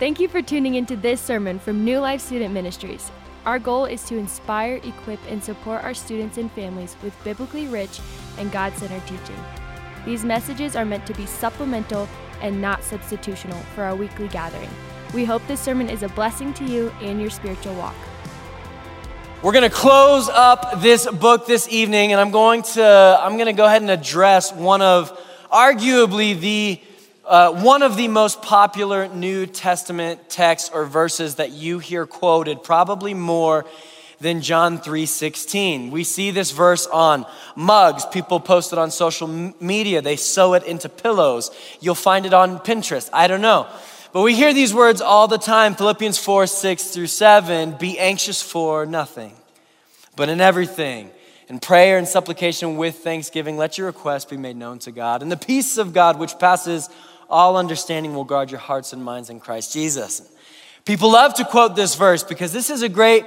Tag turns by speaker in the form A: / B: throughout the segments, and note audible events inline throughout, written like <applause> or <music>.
A: Thank you for tuning into this sermon from New Life Student Ministries. Our goal is to inspire, equip, and support our students and families with biblically rich and God centered teaching. These messages are meant to be supplemental and not substitutional for our weekly gathering. We hope this sermon is a blessing to you and your spiritual walk.
B: We're going to close up this book this evening, and I'm going to I'm going to go ahead and address one of arguably the uh, one of the most popular New Testament texts or verses that you hear quoted, probably more than John 3:16. We see this verse on mugs. People post it on social media. They sew it into pillows. You'll find it on Pinterest. I don't know. But we hear these words all the time. Philippians 4, 6 through 7. Be anxious for nothing, but in everything. In prayer and supplication with thanksgiving, let your requests be made known to God. And the peace of God, which passes all understanding will guard your hearts and minds in Christ Jesus. People love to quote this verse because this is a great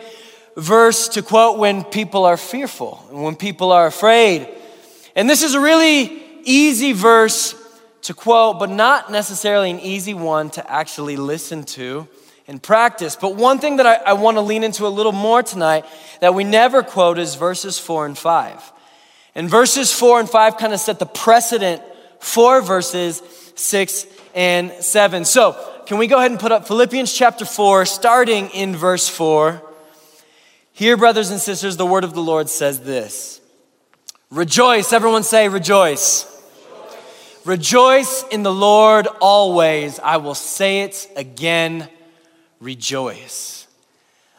B: verse to quote when people are fearful and when people are afraid. And this is a really easy verse to quote, but not necessarily an easy one to actually listen to and practice. But one thing that I, I want to lean into a little more tonight that we never quote is verses four and five. And verses four and five kind of set the precedent for verses 6, and 7. So, can we go ahead and put up Philippians chapter 4, starting in verse 4? Here, brothers and sisters, the word of the Lord says this Rejoice, everyone say, rejoice. rejoice. Rejoice in the Lord always. I will say it again, rejoice.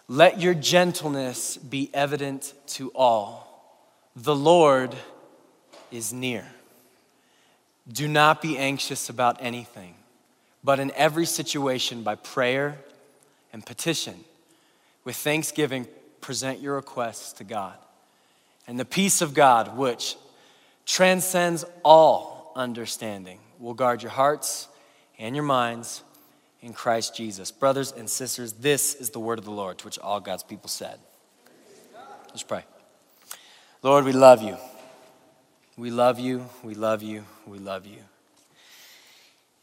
B: Let your gentleness be evident to all. The Lord is near. Do not be anxious about anything, but in every situation, by prayer and petition, with thanksgiving, present your requests to God. And the peace of God, which transcends all understanding, will guard your hearts and your minds in Christ Jesus. Brothers and sisters, this is the word of the Lord, to which all God's people said. Let's pray. Lord, we love you. We love you, we love you, we love you.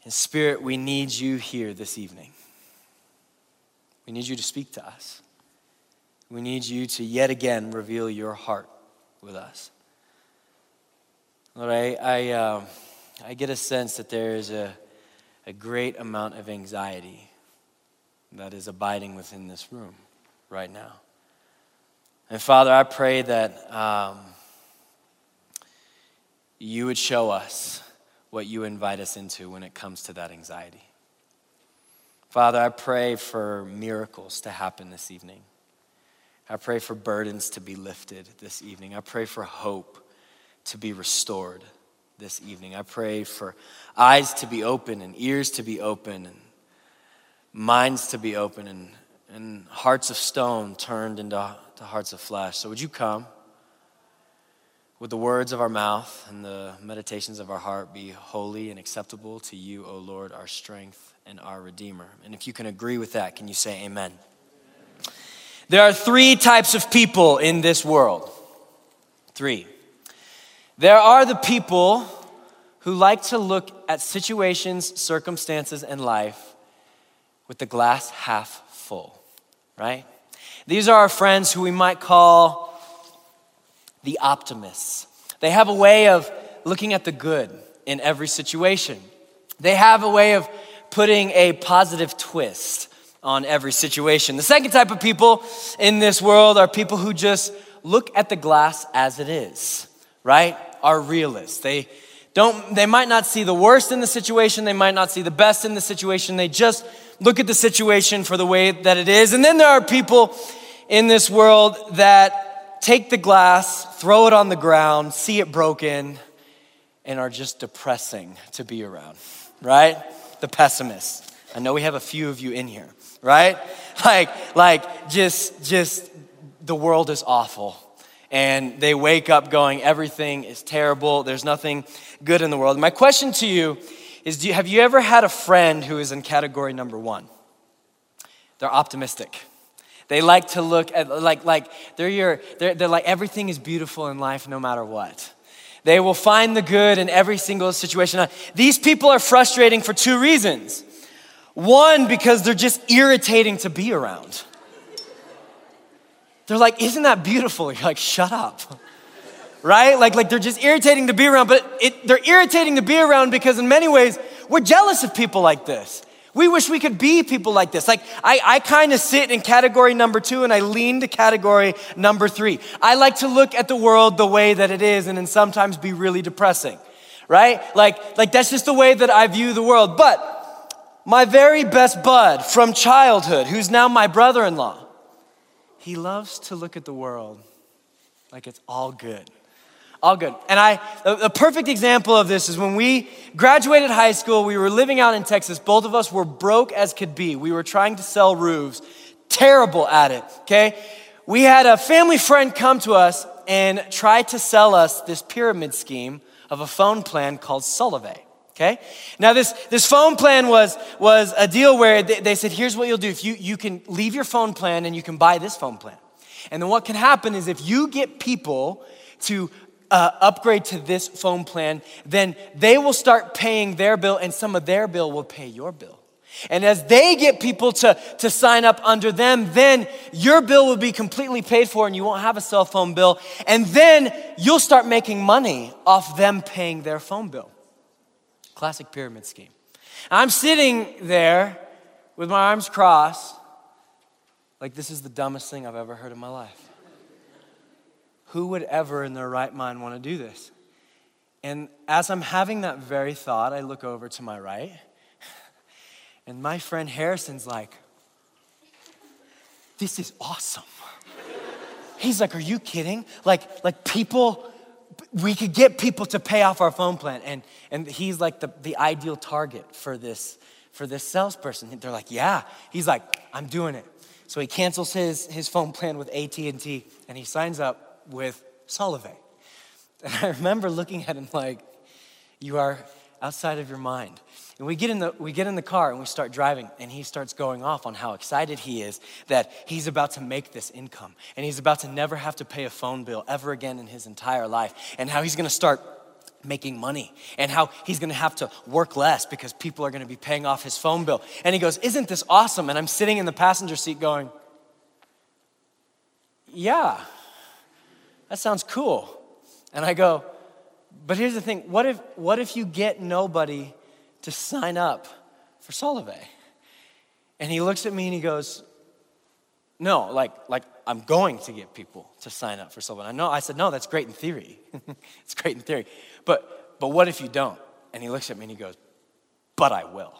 B: In Spirit, we need you here this evening. We need you to speak to us. We need you to yet again reveal your heart with us. Lord, I, I, uh, I get a sense that there is a, a great amount of anxiety that is abiding within this room right now. And Father, I pray that. Um, you would show us what you invite us into when it comes to that anxiety. Father, I pray for miracles to happen this evening. I pray for burdens to be lifted this evening. I pray for hope to be restored this evening. I pray for eyes to be open and ears to be open and minds to be open and, and hearts of stone turned into hearts of flesh. So would you come? Would the words of our mouth and the meditations of our heart be holy and acceptable to you, O Lord, our strength and our Redeemer? And if you can agree with that, can you say amen? There are three types of people in this world. Three. There are the people who like to look at situations, circumstances, and life with the glass half full, right? These are our friends who we might call the optimists. They have a way of looking at the good in every situation. They have a way of putting a positive twist on every situation. The second type of people in this world are people who just look at the glass as it is, right? Are realists. They don't they might not see the worst in the situation, they might not see the best in the situation. They just look at the situation for the way that it is. And then there are people in this world that take the glass, throw it on the ground, see it broken, and are just depressing to be around, right? The pessimists. I know we have a few of you in here, right? <laughs> Like, like just, just the world is awful. And they wake up going, everything is terrible. There's nothing good in the world. My question to you is do you, have you ever had a friend who is in category number one? They're optimistic they like to look at, like, like they're, your, they're, they're like, everything is beautiful in life no matter what. They will find the good in every single situation. These people are frustrating for two reasons. One, because they're just irritating to be around. They're like, Isn't that beautiful? You're like, Shut up. Right? Like, like they're just irritating to be around, but it, they're irritating to be around because, in many ways, we're jealous of people like this. We wish we could be people like this. Like, I, I kind of sit in category number two and I lean to category number three. I like to look at the world the way that it is and then sometimes be really depressing, right? Like, like that's just the way that I view the world. But my very best bud from childhood, who's now my brother in law, he loves to look at the world like it's all good all good. And I, the perfect example of this is when we graduated high school, we were living out in Texas. Both of us were broke as could be. We were trying to sell roofs, terrible at it, okay? We had a family friend come to us and try to sell us this pyramid scheme of a phone plan called Solavei. Okay? Now this, this phone plan was, was a deal where they, they said, here's what you'll do. If you, you can leave your phone plan and you can buy this phone plan. And then what can happen is if you get people to uh, upgrade to this phone plan, then they will start paying their bill and some of their bill will pay your bill. And as they get people to, to sign up under them, then your bill will be completely paid for and you won't have a cell phone bill. And then you'll start making money off them paying their phone bill. Classic pyramid scheme. I'm sitting there with my arms crossed, like this is the dumbest thing I've ever heard in my life. Who would ever in their right mind want to do this? And as I'm having that very thought, I look over to my right, <laughs> and my friend Harrison's like, This is awesome. He's like, Are you kidding? Like, like people, we could get people to pay off our phone plan. And, and he's like the, the ideal target for this, for this salesperson. They're like, Yeah. He's like, I'm doing it. So he cancels his, his phone plan with AT&T and he signs up with Solavei. <laughs> And I remember looking at him like, you are outside of your mind. And we get in the we get in the car and we start driving and he starts going off on how excited he is that he's about to make this income and he's about to never have to pay a phone bill ever again in his entire life and how he's going to start making money and how he's going to have to work less because people are going to be paying off his phone bill. And he goes, "Isn't this awesome?" And I'm sitting in the passenger seat going, "Yeah." That sounds cool. And I go, but here's the thing what if, what if you get nobody to sign up for Solavei? And he looks at me and he goes, no, like, like I'm going to get people to sign up for Solavei. I know, I said, no, that's great in theory. <laughs> it's great in theory. But, but what if you don't? And he looks at me and he goes, but I will.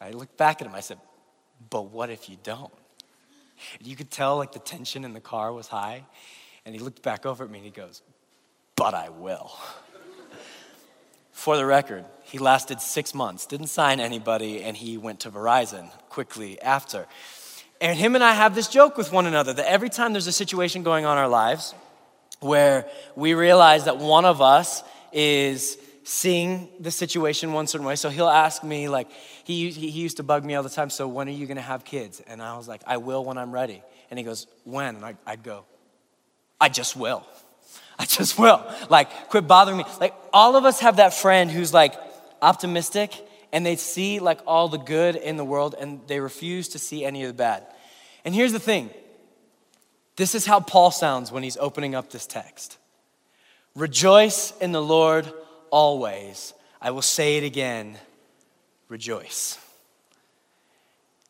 B: I looked back at him, I said, but what if you don't? And you could tell like the tension in the car was high. And he looked back over at me and he goes, But I will. For the record, he lasted six months, didn't sign anybody, and he went to Verizon quickly after. And him and I have this joke with one another that every time there's a situation going on in our lives where we realize that one of us is seeing the situation one certain way. So he'll ask me, like, he, he used to bug me all the time, so when are you gonna have kids? And I was like, I will when I'm ready. And he goes, when? And I, I'd go, I just will. I just will. Like, quit bothering me. Like, all of us have that friend who's like optimistic and they see like all the good in the world and they refuse to see any of the bad. And here's the thing this is how Paul sounds when he's opening up this text Rejoice in the Lord always. I will say it again rejoice.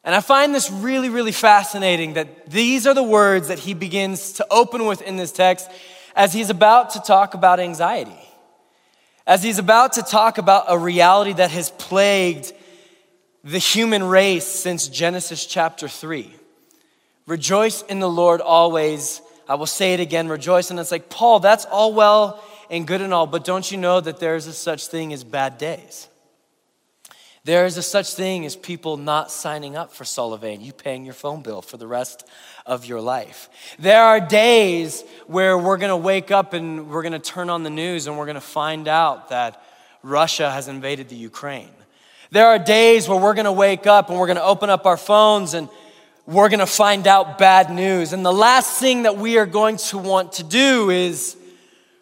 B: And I find this really, really fascinating that these are the words that he begins to open with in this text as he's about to talk about anxiety, as he's about to talk about a reality that has plagued the human race since Genesis chapter 3. Rejoice in the Lord always. I will say it again, rejoice. And it's like, Paul, that's all well and good and all, but don't you know that there is a such thing as bad days? There is a such thing as people not signing up for Solavei, you paying your phone bill for the rest of your life. There are days where we're gonna wake up and we're gonna turn on the news and we're gonna find out that Russia has invaded the Ukraine. There are days where we're gonna wake up and we're gonna open up our phones and we're gonna find out bad news. And the last thing that we are going to want to do is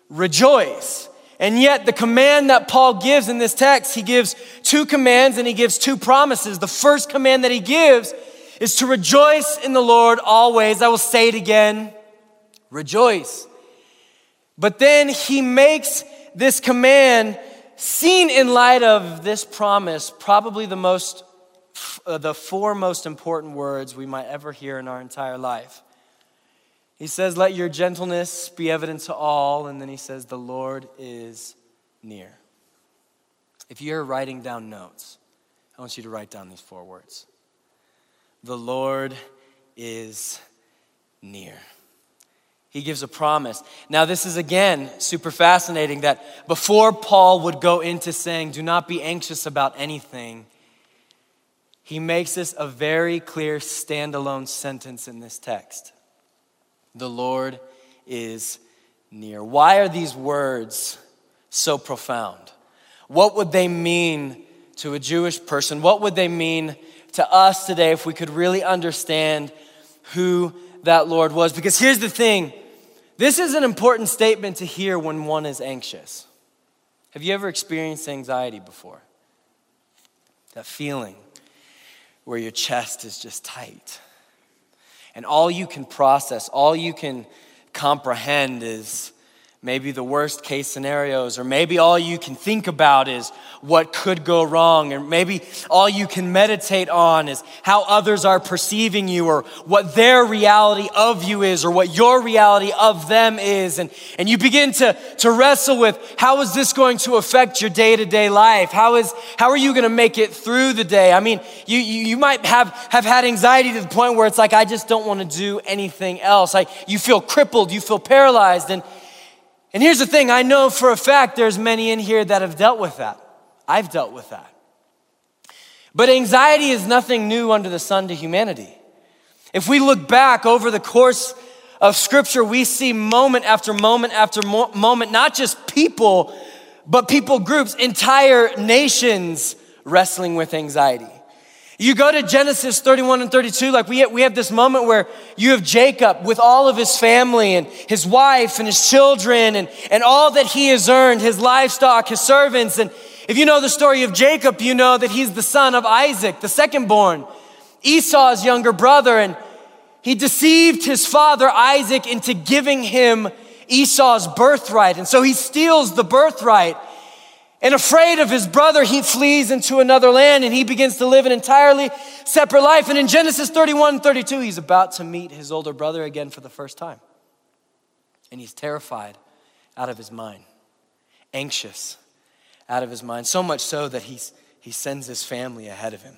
B: rejoice. And yet, the command that Paul gives in this text, he gives two commands and he gives two promises. The first command that he gives is to rejoice in the Lord always. I will say it again rejoice. But then he makes this command seen in light of this promise, probably the most, uh, the four most important words we might ever hear in our entire life. He says, Let your gentleness be evident to all. And then he says, The Lord is near. If you're writing down notes, I want you to write down these four words The Lord is near. He gives a promise. Now, this is again super fascinating that before Paul would go into saying, Do not be anxious about anything, he makes this a very clear standalone sentence in this text. The Lord is near. Why are these words so profound? What would they mean to a Jewish person? What would they mean to us today if we could really understand who that Lord was? Because here's the thing this is an important statement to hear when one is anxious. Have you ever experienced anxiety before? That feeling where your chest is just tight and all you can process, all you can comprehend is maybe the worst case scenarios, or maybe all you can think about is what could go wrong, or maybe all you can meditate on is how others are perceiving you, or what their reality of you is, or what your reality of them is. And, and you begin to, to wrestle with how is this going to affect your day to day life? How, is, how are you going to make it through the day? I mean, you, you, you might have, have had anxiety to the point where it's like, I just don't want to do anything else. Like, you feel crippled, you feel paralyzed, and and here's the thing I know for a fact there's many in here that have dealt with that. I've dealt with that. But anxiety is nothing new under the sun to humanity. If we look back over the course of Scripture, we see moment after moment after mo- moment, not just people, but people groups, entire nations wrestling with anxiety. You go to Genesis 31 and 32, like we have, we have this moment where you have Jacob with all of his family and his wife and his children and, and all that he has earned, his livestock, his servants. And if you know the story of Jacob, you know that he's the son of Isaac, the second born, Esau's younger brother. And he deceived his father Isaac into giving him Esau's birthright. And so he steals the birthright. And afraid of his brother, he flees into another land and he begins to live an entirely separate life. And in Genesis 31 and 32, he's about to meet his older brother again for the first time. And he's terrified out of his mind, anxious out of his mind, so much so that he's, he sends his family ahead of him.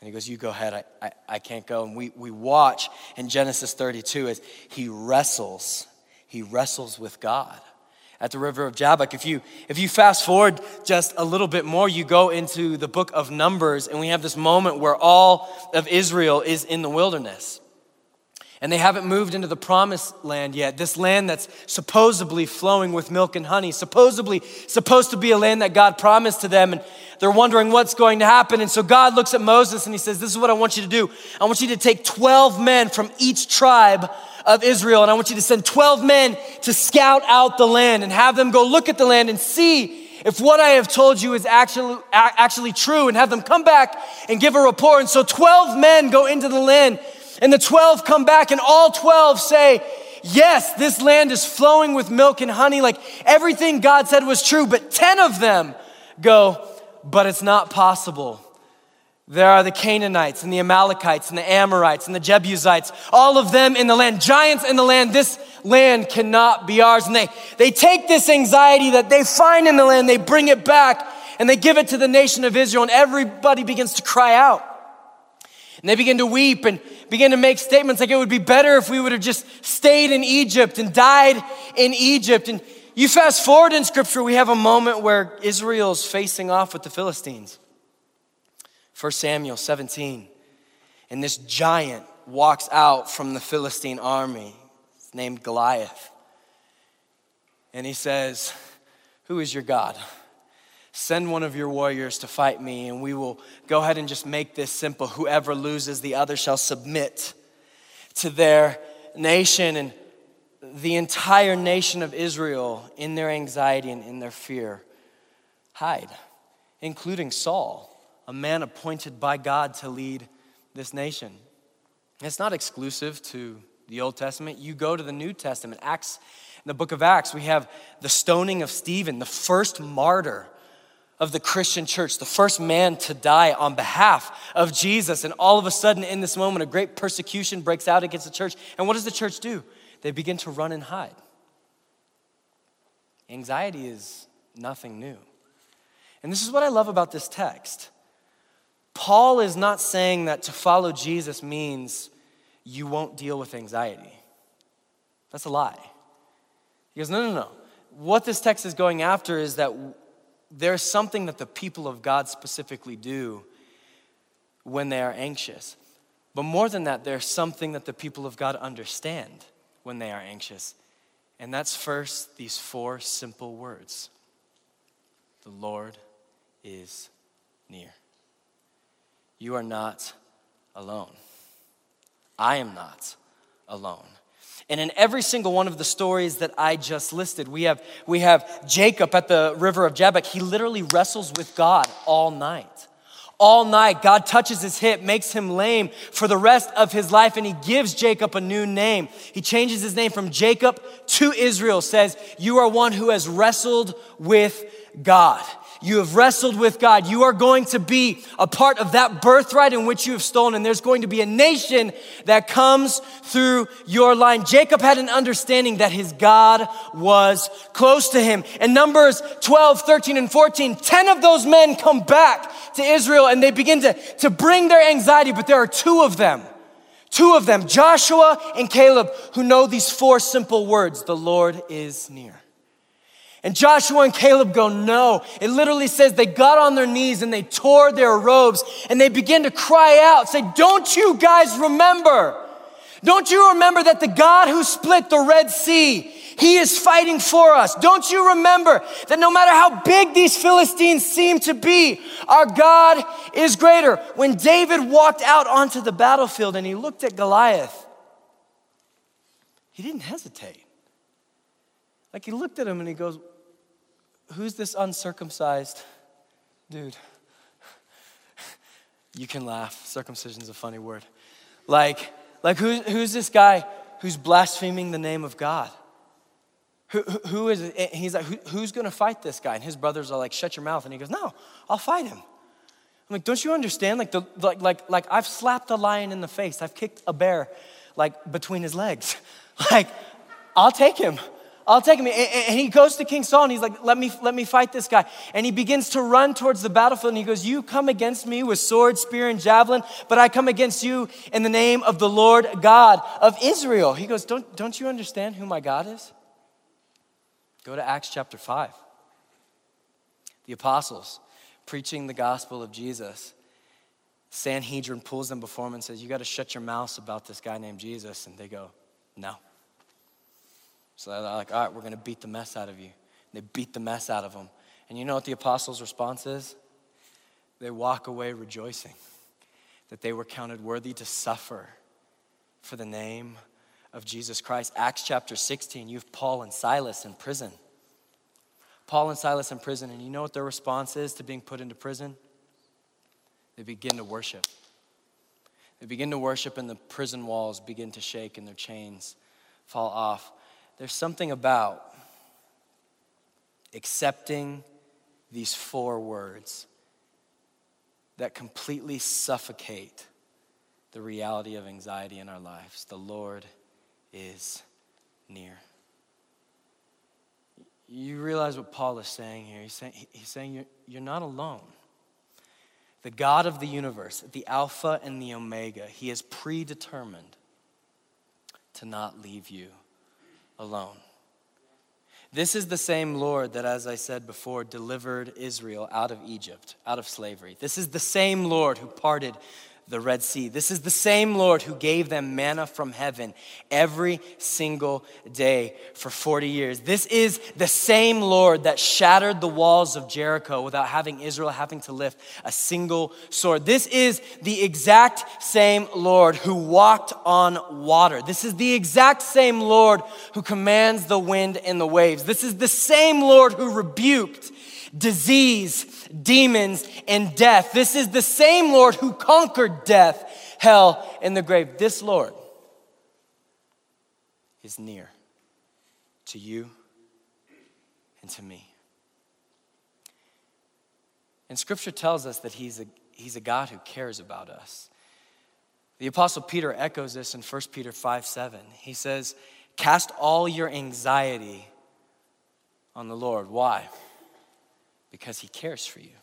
B: And he goes, You go ahead, I, I, I can't go. And we, we watch in Genesis 32 as he wrestles, he wrestles with God at the river of Jabbok. If you, if you fast forward just a little bit more, you go into the book of Numbers, and we have this moment where all of Israel is in the wilderness. And they haven't moved into the promised land yet. This land that's supposedly flowing with milk and honey, supposedly supposed to be a land that God promised to them. And they're wondering what's going to happen. And so God looks at Moses and he says, This is what I want you to do. I want you to take 12 men from each tribe of Israel, and I want you to send 12 men to scout out the land and have them go look at the land and see if what I have told you is actually, actually true and have them come back and give a report. And so 12 men go into the land and the 12 come back and all 12 say, yes, this land is flowing with milk and honey. Like everything God said was true, but 10 of them go, but it's not possible. There are the Canaanites and the Amalekites and the Amorites and the Jebusites, all of them in the land, giants in the land. This land cannot be ours. And they, they take this anxiety that they find in the land, they bring it back, and they give it to the nation of Israel, and everybody begins to cry out. And they begin to weep and begin to make statements like it would be better if we would have just stayed in Egypt and died in Egypt. And you fast forward in scripture, we have a moment where Israel's facing off with the Philistines. 1 Samuel 17. And this giant walks out from the Philistine army. It's named Goliath. And he says, Who is your God? Send one of your warriors to fight me, and we will go ahead and just make this simple. Whoever loses, the other shall submit to their nation. And the entire nation of Israel, in their anxiety and in their fear, hide, including Saul, a man appointed by God to lead this nation. It's not exclusive to the Old Testament. You go to the New Testament, Acts, in the book of Acts, we have the stoning of Stephen, the first martyr of the Christian church, the first man to die on behalf of Jesus. And all of a sudden, in this moment, a great persecution breaks out against the church. And what does the church do? They begin to run and hide. Anxiety is nothing new. And this is what I love about this text. Paul is not saying that to follow Jesus means you won't deal with anxiety. That's a lie. He goes, no, no, no. What this text is going after is that there's something that the people of God specifically do when they are anxious. But more than that, there's something that the people of God understand when they are anxious. And that's first these four simple words The Lord is near. You are not alone. I am not alone. And in every single one of the stories that I just listed, we have, we have Jacob at the river of Jabbok. He literally wrestles with God all night. All night, God touches his hip, makes him lame for the rest of his life, and he gives Jacob a new name. He changes his name from Jacob to Israel, says, You are one who has wrestled with God. You have wrestled with God. You are going to be a part of that birthright in which you have stolen, and there's going to be a nation that comes through your line. Jacob had an understanding that his God was close to him. In Numbers 12, 13, and 14, 10 of those men come back to Israel and they begin to, to bring their anxiety, but there are two of them. Two of them, Joshua and Caleb, who know these four simple words the Lord is near. And Joshua and Caleb go, no. It literally says they got on their knees and they tore their robes and they begin to cry out, say, Don't you guys remember? Don't you remember that the God who split the Red Sea, He is fighting for us? Don't you remember that no matter how big these Philistines seem to be, our God is greater? When David walked out onto the battlefield and he looked at Goliath, he didn't hesitate. Like he looked at him and he goes, Who's this uncircumcised dude? <laughs> You can laugh. Circumcision is a funny word. Like, like who, who's this guy who's blaspheming the name of God? Who, who is it? He's like, who, who's going to fight this guy? And his brothers are like, shut your mouth. And he goes, no, I'll fight him. I'm like, don't you understand? Like, the, like, like, like I've slapped a lion in the face. I've kicked a bear like between his legs. <laughs> like, I'll take him. I'll take him. And he goes to King Saul and he's like, let me, let me fight this guy. And he begins to run towards the battlefield and he goes, You come against me with sword, spear, and javelin, but I come against you in the name of the Lord God of Israel. He goes, Don't, don't you understand who my God is? Go to Acts chapter 5. The apostles preaching the gospel of Jesus. Sanhedrin pulls them before him and says, You got to shut your mouths about this guy named Jesus. And they go, No. So they're like, all right, we're going to beat the mess out of you. They beat the mess out of them. And you know what the apostles' response is? They walk away rejoicing that they were counted worthy to suffer for the name of Jesus Christ. Acts chapter 16, you have Paul and Silas in prison. Paul and Silas in prison, and you know what their response is to being put into prison? They begin to worship. They begin to worship, and the prison walls begin to shake, and their chains fall off there's something about accepting these four words that completely suffocate the reality of anxiety in our lives. The Lord is near. You realize what Paul is saying here. He's saying, he's saying you're, you're not alone. The God of the universe, the Alpha and the Omega, He is predetermined to not leave you alone. This is the same Lord that, as I said before, delivered Israel out of Egypt, out of slavery. This is the same Lord who parted the Red Sea. This is the same Lord who gave them manna from heaven every single day for 40 years. This is the same Lord that shattered the walls of Jericho without having Israel having to lift a single sword. This is the exact same Lord who walked on water. This is the exact same Lord who commands the wind and the waves. This is the same Lord who rebuked disease, demons, and death. This is the same Lord who conquered death, hell, and the grave. This Lord is near to you and to me. And scripture tells us that he's a, he's a God who cares about us. The apostle Peter echoes this in 1 Peter 5 7. He says, Cast all your anxiety on the Lord. Why? Because he cares for you.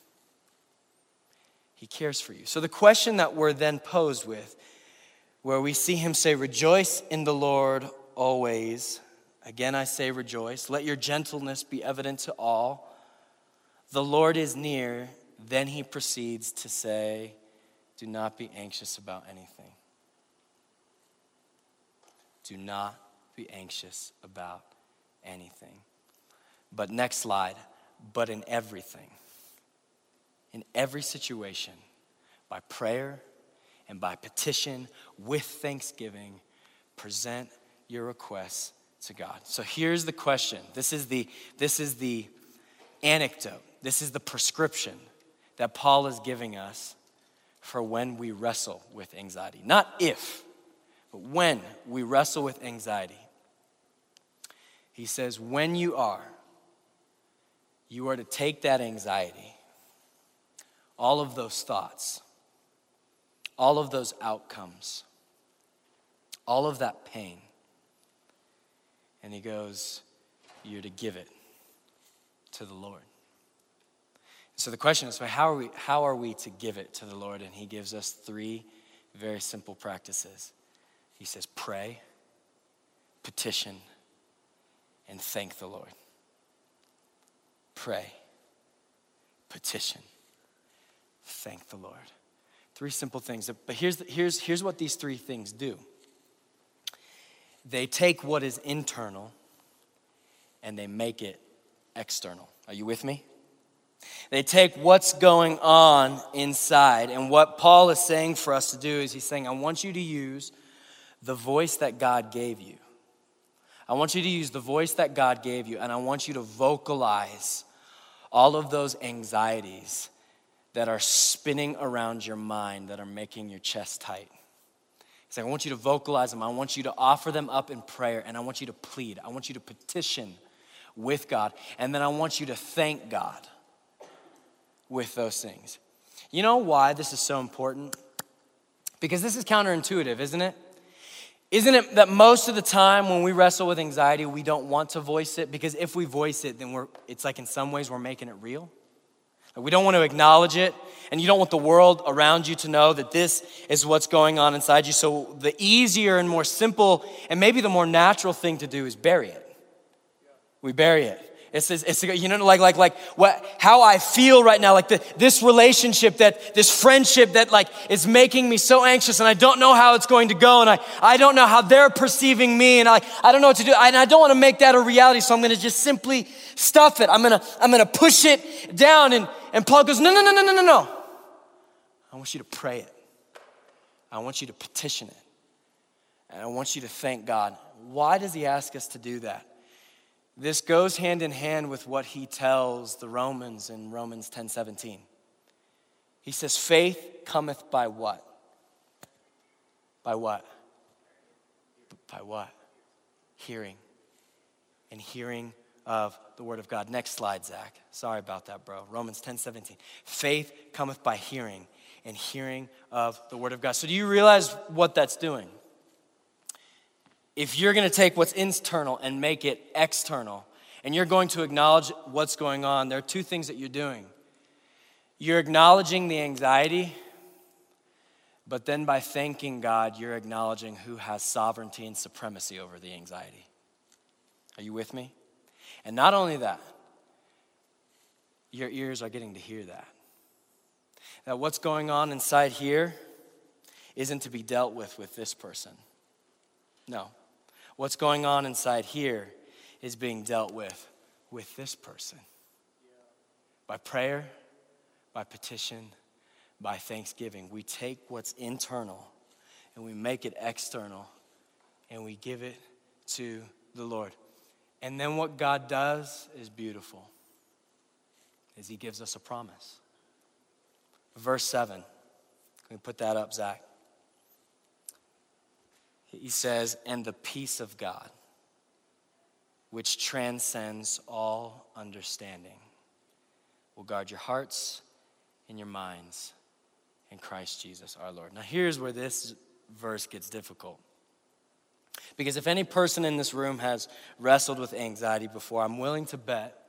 B: He cares for you. So, the question that we're then posed with, where we see him say, Rejoice in the Lord always. Again, I say, Rejoice. Let your gentleness be evident to all. The Lord is near. Then he proceeds to say, Do not be anxious about anything. Do not be anxious about anything. But next slide but in everything, in every situation, by prayer and by petition with thanksgiving, present your requests to God. So here's the question. This is the this is the anecdote. This is the prescription that Paul is giving us for when we wrestle with anxiety. Not if, but when we wrestle with anxiety. He says, when you are you are to take that anxiety, all of those thoughts, all of those outcomes, all of that pain, and he goes, You're to give it to the Lord. So the question is, how are, we, how are we to give it to the Lord? And he gives us three very simple practices. He says, pray, petition, and thank the Lord pray, petition, thank the Lord. Three simple things. But here's, here's, here's what these three things do they take what is internal and they make it external. Are you with me? They take what's going on inside. And what Paul is saying for us to do is he's saying, I want you to use the voice that God gave you. I want you to use the voice that God gave you, and I want you to vocalize all of those anxieties that are spinning around your mind that are making your chest tight. He's like, I want you to vocalize them. I want you to offer them up in prayer, and I want you to plead. I want you to petition with God, and then I want you to thank God with those things. You know why this is so important? Because this is counterintuitive, isn't it? Isn't it that most of the time when we wrestle with anxiety, we don't want to voice it? Because if we voice it, then we're, it's like in some ways we're making it real. we don't want to acknowledge it, and you don't want the world around you to know that this is what's going on inside you. So, the easier and more simple, and maybe the more natural thing to do is bury it. We bury it. It's, it's, it's, you know, like, like, like what, how I feel right now, like the, this relationship that, this friendship that like is making me so anxious and I don't know how it's going to go and I, I don't know how they're perceiving me and I, I don't know what to do and I don't want to make that a reality. So I'm going to just simply stuff it. I'm going to, I'm going to push it down. And, and Paul goes, no, no, no, no, no, no, no. I want you to pray it. I want you to petition it. And I want you to thank God. Why does he ask us to do that? This goes hand in hand with what he tells the Romans in Romans 10 17. He says, Faith cometh by what? By what? By what? Hearing. And hearing of the word of God. Next slide, Zach. Sorry about that, bro. Romans 10 17. Faith cometh by hearing, and hearing of the word of God. So, do you realize what that's doing? If you're going to take what's internal and make it external, and you're going to acknowledge what's going on, there are two things that you're doing. You're acknowledging the anxiety, but then by thanking God, you're acknowledging who has sovereignty and supremacy over the anxiety. Are you with me? And not only that, your ears are getting to hear that. That what's going on inside here isn't to be dealt with with this person. No. What's going on inside here is being dealt with with this person by prayer, by petition, by thanksgiving. We take what's internal and we make it external and we give it to the Lord. And then what God does is beautiful. Is he gives us a promise. Verse 7. Can we put that up, Zach? He says, and the peace of God, which transcends all understanding, will guard your hearts and your minds in Christ Jesus our Lord. Now, here's where this verse gets difficult. Because if any person in this room has wrestled with anxiety before, I'm willing to bet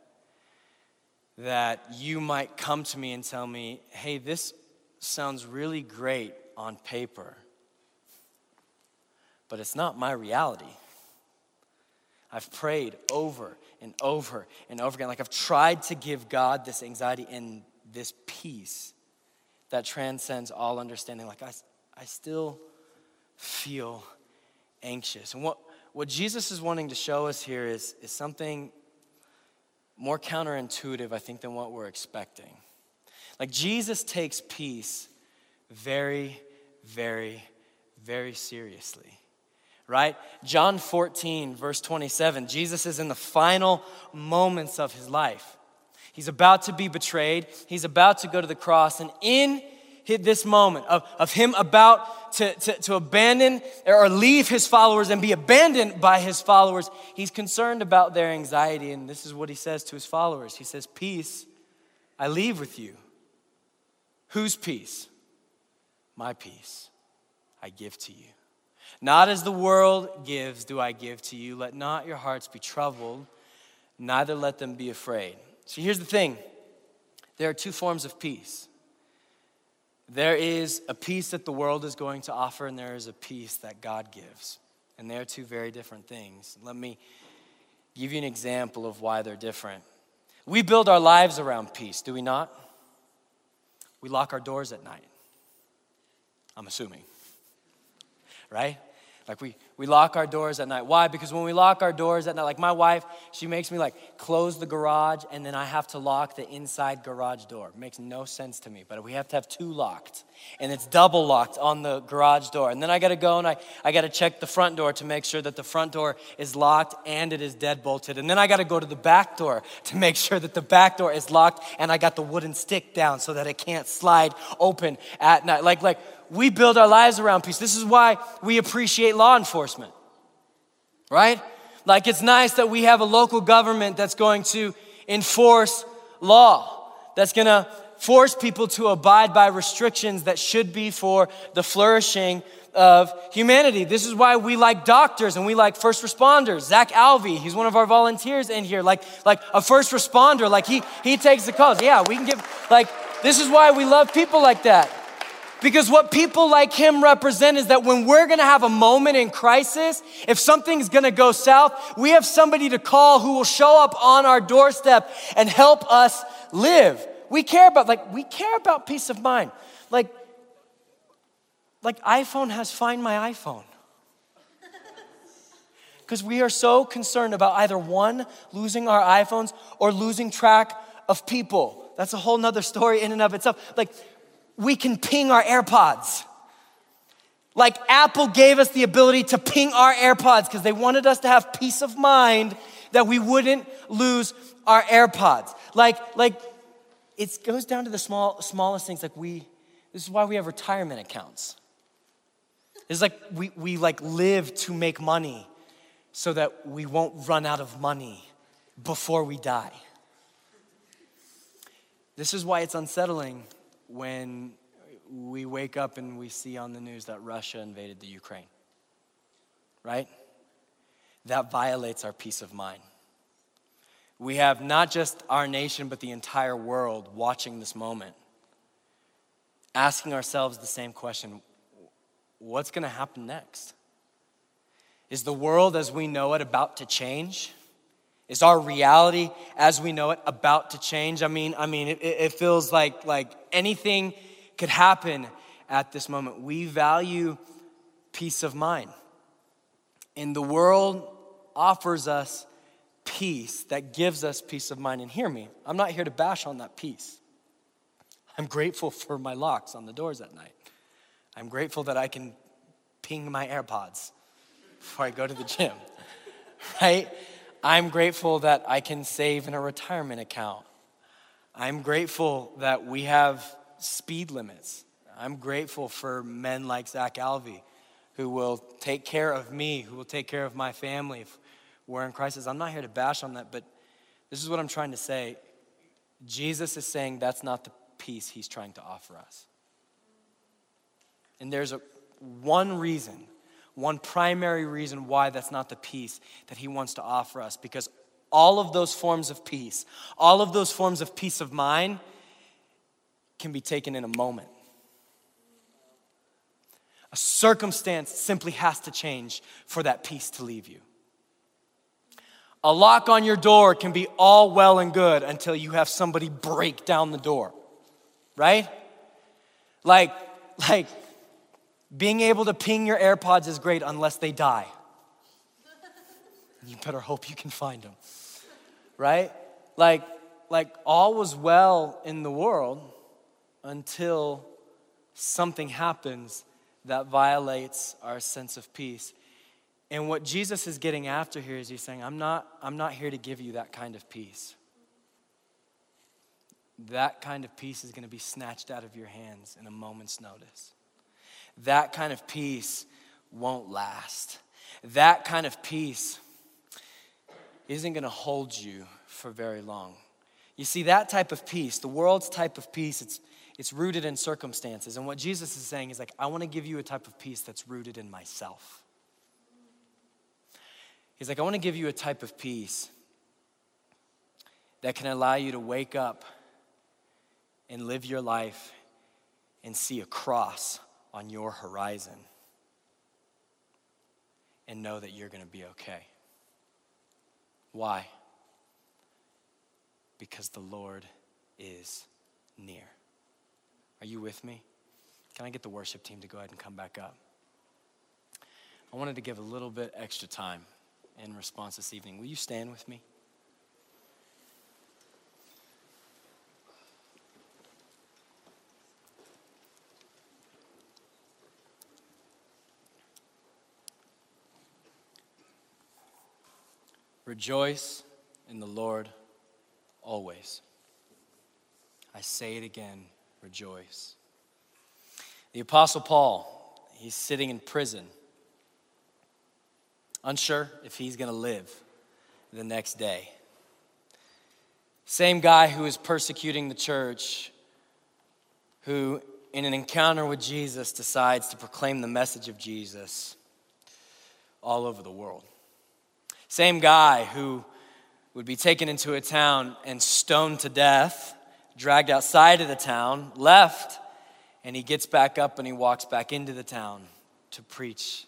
B: that you might come to me and tell me, hey, this sounds really great on paper, but it's not my reality. I've prayed over and over and over again. Like I've tried to give God this anxiety and this peace that transcends all understanding. Like I, I still feel anxious. And what, what Jesus is wanting to show us here is, is something more counterintuitive, I think, than what we're expecting. Like Jesus takes peace very, very, very seriously. Right? John 14, verse 27, Jesus is in the final moments of his life. He's about to be betrayed, he's about to go to the cross, and in this moment of, of him about to, to, to abandon or leave his followers and be abandoned by his followers, he's concerned about their anxiety. And this is what he says to his followers He says, Peace I leave with you. Whose peace? My peace I give to you. Not as the world gives, do I give to you. Let not your hearts be troubled, neither let them be afraid. So here's the thing there are two forms of peace there is a peace that the world is going to offer, and there is a peace that God gives. And they are two very different things. Let me give you an example of why they're different. We build our lives around peace, do we not? We lock our doors at night. I'm assuming. Right? Like we, we lock our doors at night. Why? Because when we lock our doors at night, like my wife, she makes me like close the garage and then I have to lock the inside garage door. It makes no sense to me, but we have to have two locked. And it's double locked on the garage door. And then I gotta go and I, I gotta check the front door to make sure that the front door is locked and it is dead bolted. And then I gotta go to the back door to make sure that the back door is locked and I got the wooden stick down so that it can't slide open at night. Like, like we build our lives around peace. This is why we appreciate law enforcement, right? Like it's nice that we have a local government that's going to enforce law, that's going to force people to abide by restrictions that should be for the flourishing of humanity. This is why we like doctors and we like first responders. Zach Alvey, he's one of our volunteers in here, like, like a first responder, like he, he takes the calls. Yeah, we can give, like, this is why we love people like that. Because what people like him represent is that when we're gonna have a moment in crisis, if something's gonna go south, we have somebody to call who will show up on our doorstep and help us live. We care about, like, we care about peace of mind. Like, like iPhone has find my iPhone. <laughs> Because we are so concerned about either one, losing our iPhones or losing track of people. That's a whole nother story in and of itself. Like, we can ping our AirPods. Like Apple gave us the ability to ping our AirPods because they wanted us to have peace of mind that we wouldn't lose our AirPods. Like, like it goes down to the small, smallest things. Like we, this is why we have retirement accounts. It's like we, we like live to make money so that we won't run out of money before we die. This is why it's unsettling when we wake up and we see on the news that Russia invaded the Ukraine, right? That violates our peace of mind. We have not just our nation, but the entire world watching this moment, asking ourselves the same question what's going to happen next? Is the world as we know it about to change? Is our reality as we know it about to change? I mean, I mean, it, it feels like like anything could happen at this moment. We value peace of mind. And the world offers us peace that gives us peace of mind. And hear me, I'm not here to bash on that peace. I'm grateful for my locks on the doors at night. I'm grateful that I can ping my AirPods before I go to the gym, <laughs> right? I'm grateful that I can save in a retirement account. I'm grateful that we have speed limits. I'm grateful for men like Zach Alvey who will take care of me, who will take care of my family if we're in crisis. I'm not here to bash on that, but this is what I'm trying to say. Jesus is saying that's not the peace he's trying to offer us. And there's a, one reason, one primary reason why that's not the peace that he wants to offer us, because all of those forms of peace, all of those forms of peace of mind can be taken in a moment. A circumstance simply has to change for that peace to leave you. A lock on your door can be all well and good until you have somebody break down the door, right? Like, like being able to ping your AirPods is great unless they die. You better hope you can find them, right? Like, like all was well in the world until something happens that violates our sense of peace. And what Jesus is getting after here is he's saying, I'm not, I'm not here to give you that kind of peace. That kind of peace is going to be snatched out of your hands in a moment's notice. That kind of peace won't last. That kind of peace isn't going to hold you for very long. You see, that type of peace, the world's type of peace, it's, it's rooted in circumstances. And what Jesus is saying is like, I want to give you a type of peace that's rooted in myself. He's like, I want to give you a type of peace that can allow you to wake up and live your life and see a cross on your horizon and know that you're going to be okay. Why? Because the Lord is near. Are you with me? Can I get the worship team to go ahead and come back up? I wanted to give a little bit extra time in response this evening. Will you stand with me? Rejoice in the Lord always. I say it again rejoice. The Apostle Paul, he's sitting in prison, unsure if he's going to live the next day. Same guy who is persecuting the church, who, in an encounter with Jesus, decides to proclaim the message of Jesus all over the world. Same guy who would be taken into a town and stoned to death dragged outside of the town, left, and he gets back up and he walks back into the town to preach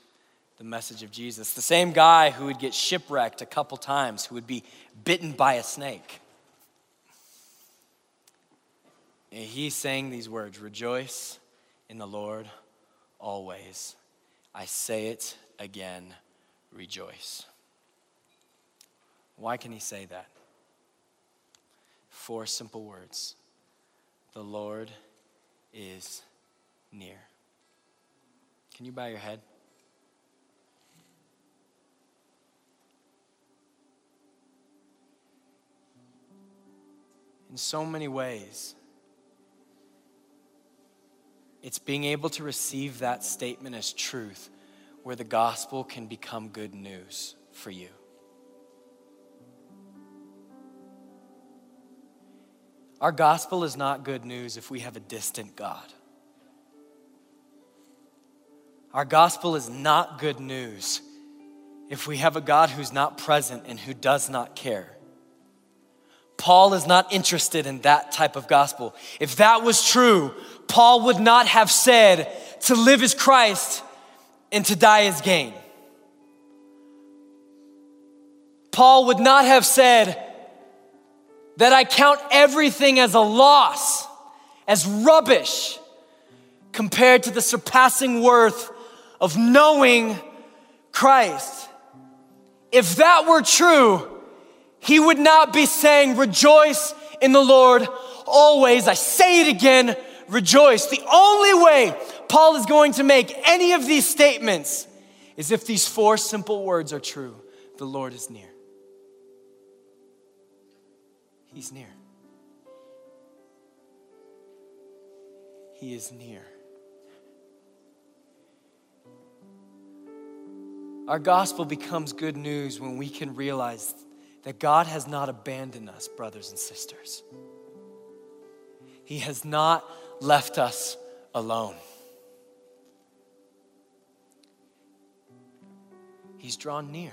B: the message of Jesus. The same guy who would get shipwrecked a couple times, who would be bitten by a snake. And he's saying these words Rejoice in the Lord always. I say it again, rejoice. Why can he say that? Four simple words The Lord is near. Can you bow your head? In so many ways, it's being able to receive that statement as truth where the gospel can become good news for you. Our gospel is not good news if we have a distant God. Our gospel is not good news if we have a God who's not present and who does not care. Paul is not interested in that type of gospel. If that was true, Paul would not have said, to live is Christ and to die is gain. Paul would not have said, that I count everything as a loss, as rubbish, compared to the surpassing worth of knowing Christ. If that were true, he would not be saying, Rejoice in the Lord always. I say it again, rejoice. The only way Paul is going to make any of these statements is if these four simple words are true the Lord is near. He's near. He is near. Our gospel becomes good news when we can realize that God has not abandoned us, brothers and sisters. He has not left us alone. He's drawn near.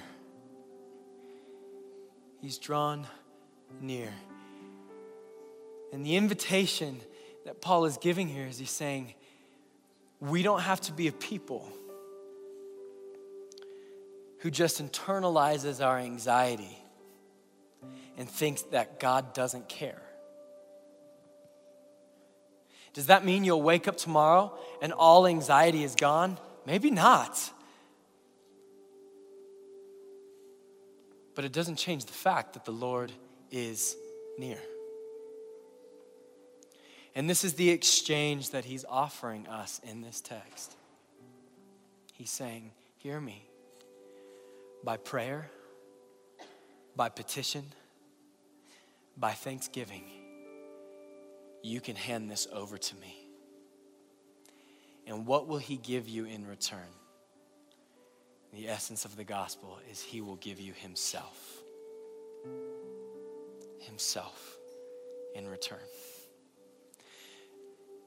B: He's drawn near. And the invitation that Paul is giving here is he's saying, we don't have to be a people who just internalizes our anxiety and thinks that God doesn't care. Does that mean you'll wake up tomorrow and all anxiety is gone? Maybe not. But it doesn't change the fact that the Lord is near. And this is the exchange that he's offering us in this text. He's saying, Hear me. By prayer, by petition, by thanksgiving, you can hand this over to me. And what will he give you in return? The essence of the gospel is he will give you himself. Himself in return.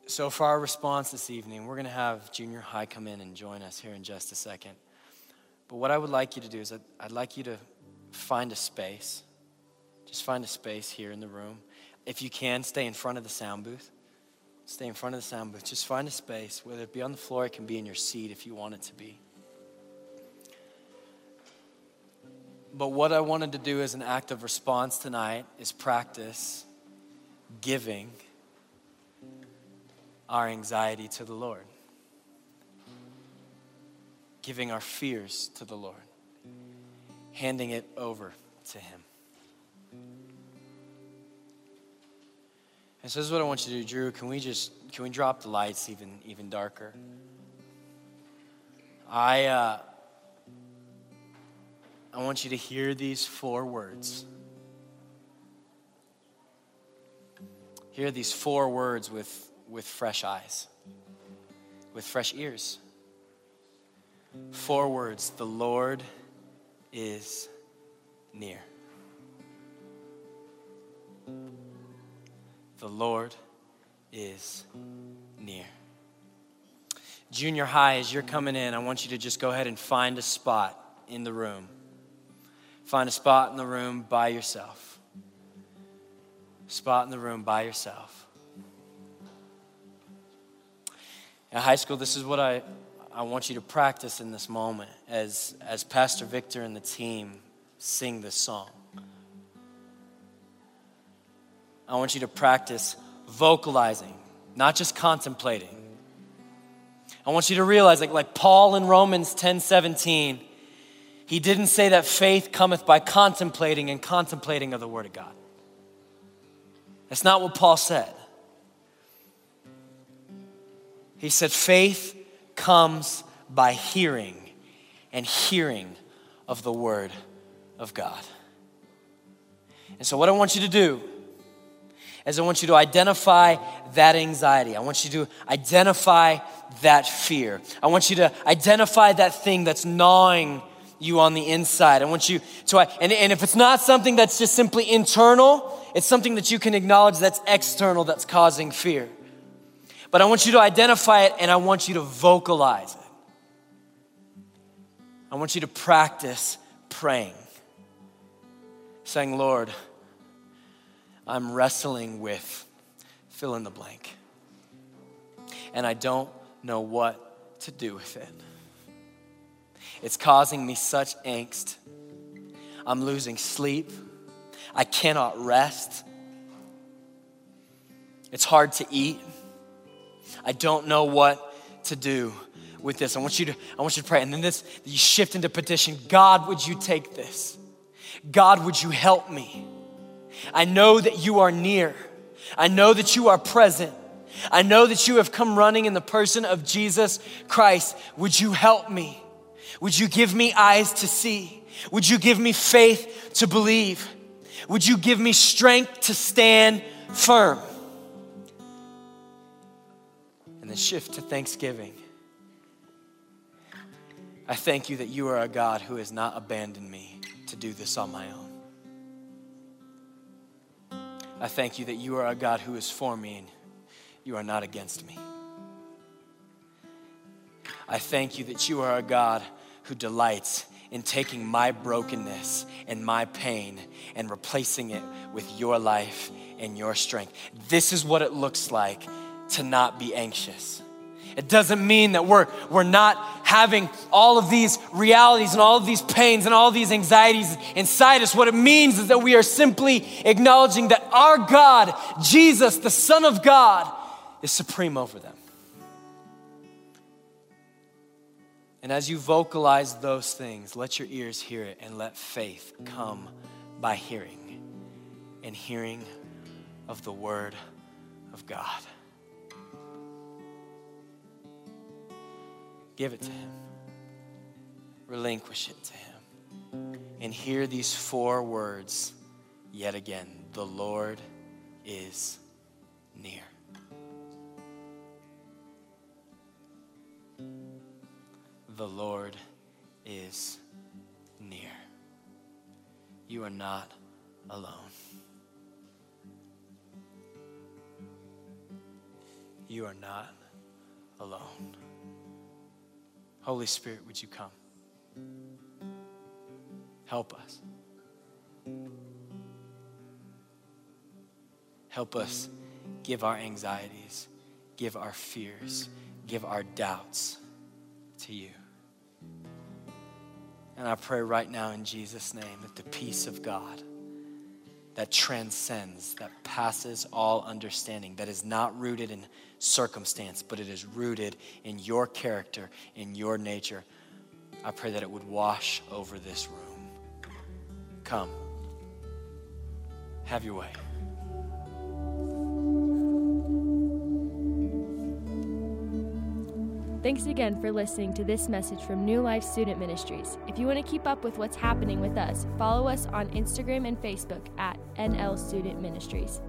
B: So, for our response this evening, we're going to have junior high come in and join us here in just a second. But what I would like you to do is I'd, I'd like you to find a space. Just find a space here in the room. If you can, stay in front of the sound booth. Stay in front of the sound booth. Just find a space, whether it be on the floor, it can be in your seat if you want it to be. But what I wanted to do as an act of response tonight is practice giving our anxiety to the Lord, giving our fears to the Lord, handing it over to Him. And so this is what I want you to do, Drew. Can we just can we drop the lights even even darker? I uh, I want you to hear these four words. Hear these four words with with fresh eyes, with fresh ears. Four words the Lord is near. The Lord is near. Junior high, as you're coming in, I want you to just go ahead and find a spot in the room. Find a spot in the room by yourself. Spot in the room by yourself. In high school, this is what I, I want you to practice in this moment as, as Pastor Victor and the team sing this song. I want you to practice vocalizing, not just contemplating. I want you to realize, like, like Paul in Romans 10 17, he didn't say that faith cometh by contemplating and contemplating of the Word of God. That's not what Paul said. He said, faith comes by hearing, and hearing of the Word of God. And so, what I want you to do is I want you to identify that anxiety. I want you to identify that fear. I want you to identify that thing that's gnawing you on the inside. I want you to, and, and if it's not something that's just simply internal, it's something that you can acknowledge that's external that's causing fear. But I want you to identify it and I want you to vocalize it. I want you to practice praying, saying, Lord, I'm wrestling with fill in the blank. And I don't know what to do with it. It's causing me such angst. I'm losing sleep. I cannot rest. It's hard to eat. I don't know what to do with this. I want you to, I want you to pray. And then this, you shift into petition. God, would you take this? God, would you help me? I know that you are near. I know that you are present. I know that you have come running in the person of Jesus Christ. Would you help me? Would you give me eyes to see? Would you give me faith to believe? Would you give me strength to stand firm? Shift to thanksgiving. I thank you that you are a God who has not abandoned me to do this on my own. I thank you that you are a God who is for me and you are not against me. I thank you that you are a God who delights in taking my brokenness and my pain and replacing it with your life and your strength. This is what it looks like to not be anxious. It doesn't mean that we're, we're not having all of these realities and all of these pains and all these anxieties inside us. What it means is that we are simply acknowledging that our God, Jesus, the Son of God, is supreme over them. And as you vocalize those things, let your ears hear it and let faith come by hearing and hearing of the Word of God. Give it to Him. Relinquish it to Him. And hear these four words yet again The Lord is near. The Lord is near. You are not alone. You are not alone. Holy Spirit, would you come? Help us. Help us give our anxieties, give our fears, give our doubts to you. And I pray right now in Jesus' name that the peace of God that transcends, that passes all understanding, that is not rooted in circumstance, but it is rooted in your character, in your nature. I pray that it would wash over this room. Come, have your way.
A: Thanks again for listening to this message from New Life Student Ministries. If you want to keep up with what's happening with us, follow us on Instagram and Facebook at NL Student Ministries.